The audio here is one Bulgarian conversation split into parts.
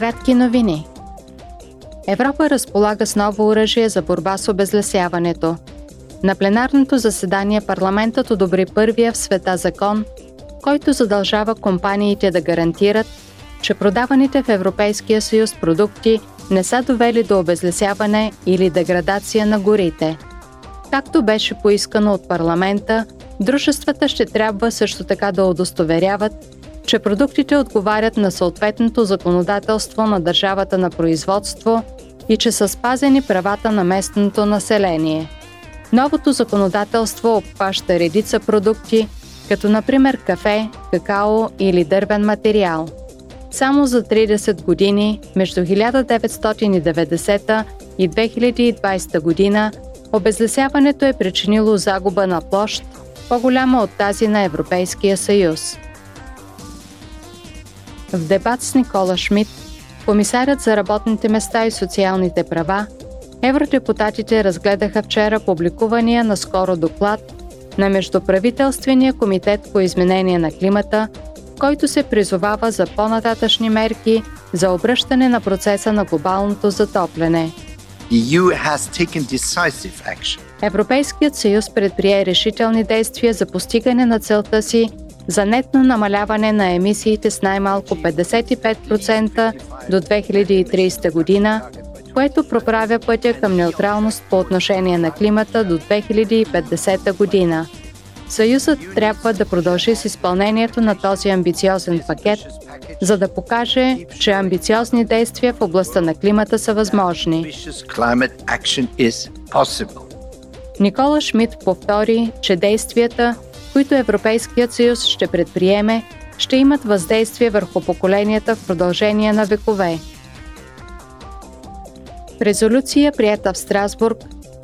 Кратки новини. Европа разполага с ново оръжие за борба с обезлесяването. На пленарното заседание парламентът одобри първия в света закон, който задължава компаниите да гарантират, че продаваните в Европейския съюз продукти не са довели до обезлесяване или деградация на горите. Както беше поискано от парламента, дружествата ще трябва също така да удостоверяват, че продуктите отговарят на съответното законодателство на държавата на производство и че са спазени правата на местното население. Новото законодателство обхваща редица продукти, като например кафе, какао или дървен материал. Само за 30 години, между 1990 и 2020 година, обезлесяването е причинило загуба на площ, по-голяма от тази на Европейския съюз. В дебат с Никола Шмидт, комисарят за работните места и социалните права, евродепутатите разгледаха вчера публикувания на скоро доклад на Междуправителствения комитет по изменение на климата, който се призовава за по-нататъчни мерки за обръщане на процеса на глобалното затопляне. Европейският съюз предприе решителни действия за постигане на целта си за нетно намаляване на емисиите с най-малко 55% до 2030 година, което проправя пътя към неутралност по отношение на климата до 2050 година. Съюзът трябва да продължи с изпълнението на този амбициозен пакет, за да покаже, че амбициозни действия в областта на климата са възможни. Никола Шмидт повтори, че действията, които Европейският съюз ще предприеме, ще имат въздействие върху поколенията в продължение на векове. В резолюция, прията в Страсбург,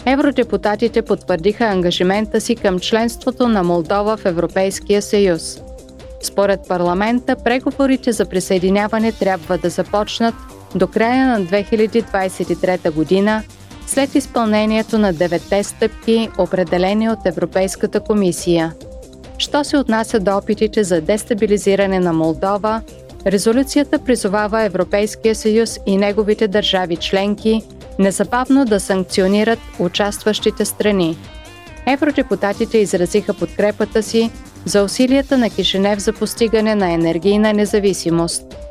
евродепутатите потвърдиха ангажимента си към членството на Молдова в Европейския съюз. Според парламента, преговорите за присъединяване трябва да започнат до края на 2023 година, след изпълнението на девете стъпки, определени от Европейската комисия – Що се отнася до опитите за дестабилизиране на Молдова, резолюцията призовава Европейския съюз и неговите държави членки незабавно да санкционират участващите страни. Евродепутатите изразиха подкрепата си за усилията на Кишинев за постигане на енергийна независимост –